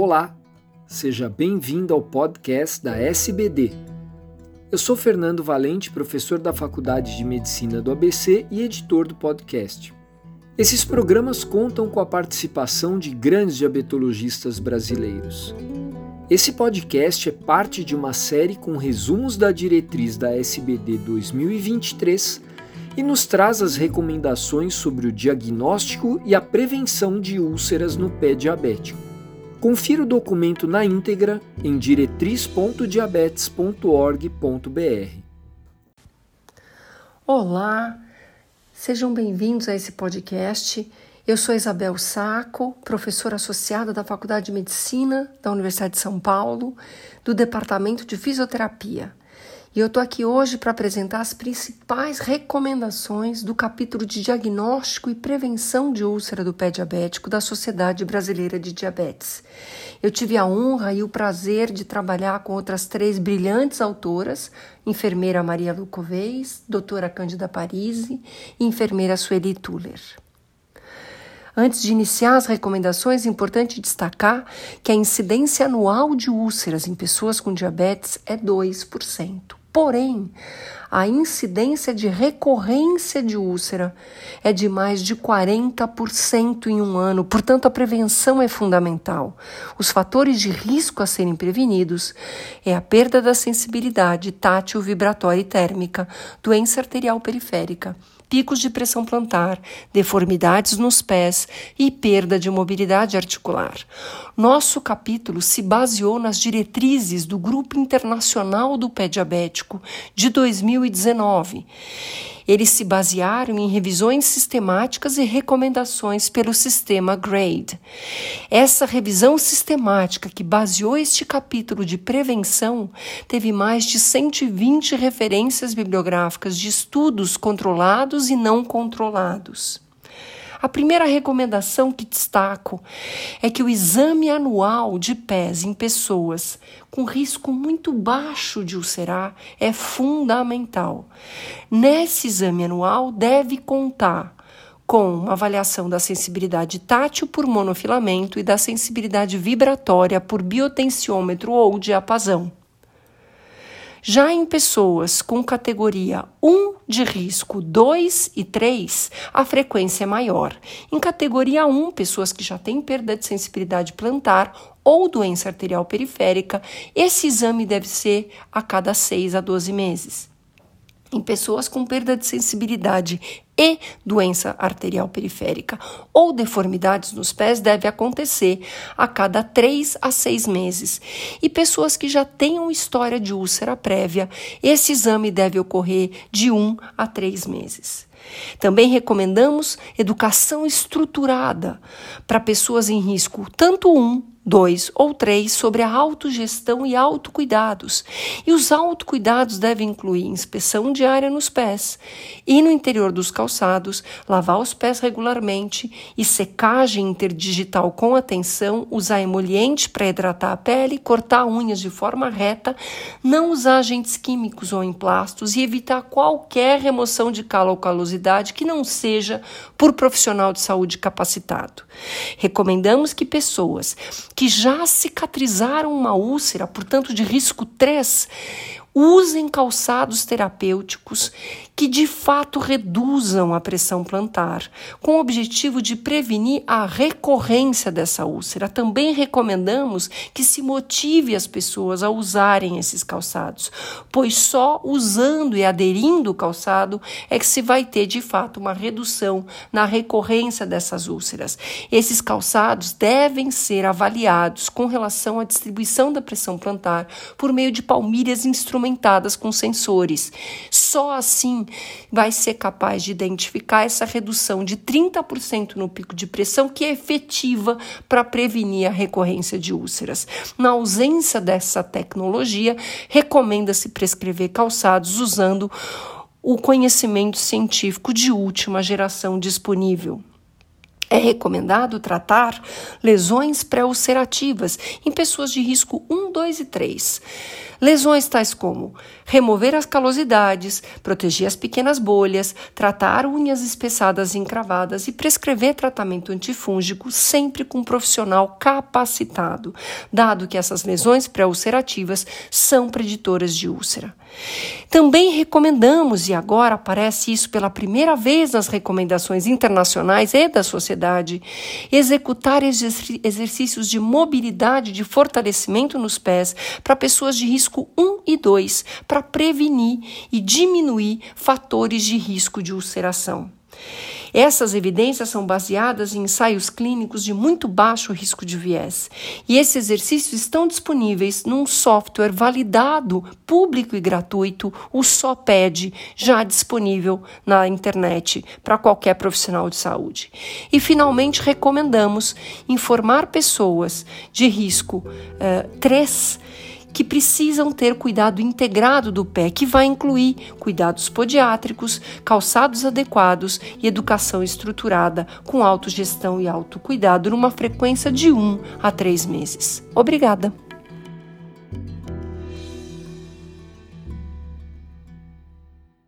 Olá, seja bem-vindo ao podcast da SBD. Eu sou Fernando Valente, professor da Faculdade de Medicina do ABC e editor do podcast. Esses programas contam com a participação de grandes diabetologistas brasileiros. Esse podcast é parte de uma série com resumos da diretriz da SBD 2023 e nos traz as recomendações sobre o diagnóstico e a prevenção de úlceras no pé diabético. Confira o documento na íntegra em diretriz.diabetes.org.br. Olá, sejam bem-vindos a esse podcast. Eu sou Isabel Saco, professora associada da Faculdade de Medicina da Universidade de São Paulo, do Departamento de Fisioterapia. E eu estou aqui hoje para apresentar as principais recomendações do capítulo de diagnóstico e prevenção de úlcera do pé diabético da Sociedade Brasileira de Diabetes. Eu tive a honra e o prazer de trabalhar com outras três brilhantes autoras, enfermeira Maria Lucovez, doutora Cândida Parisi e enfermeira Sueli Tuller. Antes de iniciar as recomendações, é importante destacar que a incidência anual de úlceras em pessoas com diabetes é 2%. Porém, a incidência de recorrência de úlcera é de mais de 40% em um ano, portanto, a prevenção é fundamental. Os fatores de risco a serem prevenidos é a perda da sensibilidade tátil, vibratória e térmica, doença arterial periférica picos de pressão plantar, deformidades nos pés e perda de mobilidade articular. Nosso capítulo se baseou nas diretrizes do Grupo Internacional do Pé Diabético de 2019 eles se basearam em revisões sistemáticas e recomendações pelo sistema GRADE. Essa revisão sistemática que baseou este capítulo de prevenção teve mais de 120 referências bibliográficas de estudos controlados e não controlados. A primeira recomendação que destaco é que o exame anual de pés em pessoas com risco muito baixo de ulcerar é fundamental. Nesse exame anual, deve contar com uma avaliação da sensibilidade tátil por monofilamento e da sensibilidade vibratória por biotensiômetro ou diapasão. Já em pessoas com categoria 1 de risco 2 e 3, a frequência é maior. Em categoria 1, pessoas que já têm perda de sensibilidade plantar ou doença arterial periférica, esse exame deve ser a cada 6 a 12 meses. Em pessoas com perda de sensibilidade e doença arterial periférica ou deformidades nos pés deve acontecer a cada 3 a 6 meses. E pessoas que já tenham história de úlcera prévia, esse exame deve ocorrer de 1 a 3 meses. Também recomendamos educação estruturada para pessoas em risco, tanto 1 2 ou 3 sobre a autogestão e autocuidados. E os autocuidados devem incluir inspeção diária nos pés e no interior dos calçados, lavar os pés regularmente e secagem interdigital com atenção, usar emoliente para hidratar a pele, cortar unhas de forma reta, não usar agentes químicos ou emplastos e evitar qualquer remoção de calo ou calosidade que não seja por profissional de saúde capacitado. Recomendamos que pessoas que já cicatrizaram uma úlcera, portanto de risco 3, usem calçados terapêuticos que de fato reduzam a pressão plantar, com o objetivo de prevenir a recorrência dessa úlcera. Também recomendamos que se motive as pessoas a usarem esses calçados, pois só usando e aderindo o calçado é que se vai ter de fato uma redução na recorrência dessas úlceras. Esses calçados devem ser avaliados com relação à distribuição da pressão plantar por meio de palmilhas instrumentadas com sensores. Só assim vai ser capaz de identificar essa redução de 30% no pico de pressão, que é efetiva para prevenir a recorrência de úlceras. Na ausência dessa tecnologia, recomenda-se prescrever calçados usando o conhecimento científico de última geração disponível. É recomendado tratar lesões pré-ulcerativas em pessoas de risco 1, 2 e 3. Lesões tais como remover as calosidades, proteger as pequenas bolhas, tratar unhas espessadas e encravadas e prescrever tratamento antifúngico sempre com um profissional capacitado, dado que essas lesões pré-ulcerativas são preditoras de úlcera. Também recomendamos, e agora aparece isso pela primeira vez nas recomendações internacionais e da sociedade, executar exercícios de mobilidade, de fortalecimento nos pés para pessoas de risco 1 e 2, para prevenir e diminuir fatores de risco de ulceração. Essas evidências são baseadas em ensaios clínicos de muito baixo risco de viés. E esses exercícios estão disponíveis num software validado, público e gratuito, o SOPED, já disponível na internet para qualquer profissional de saúde. E, finalmente, recomendamos informar pessoas de risco uh, 3 que precisam ter cuidado integrado do pé, que vai incluir cuidados podiátricos, calçados adequados e educação estruturada com autogestão e autocuidado numa frequência de 1 a 3 meses. Obrigada!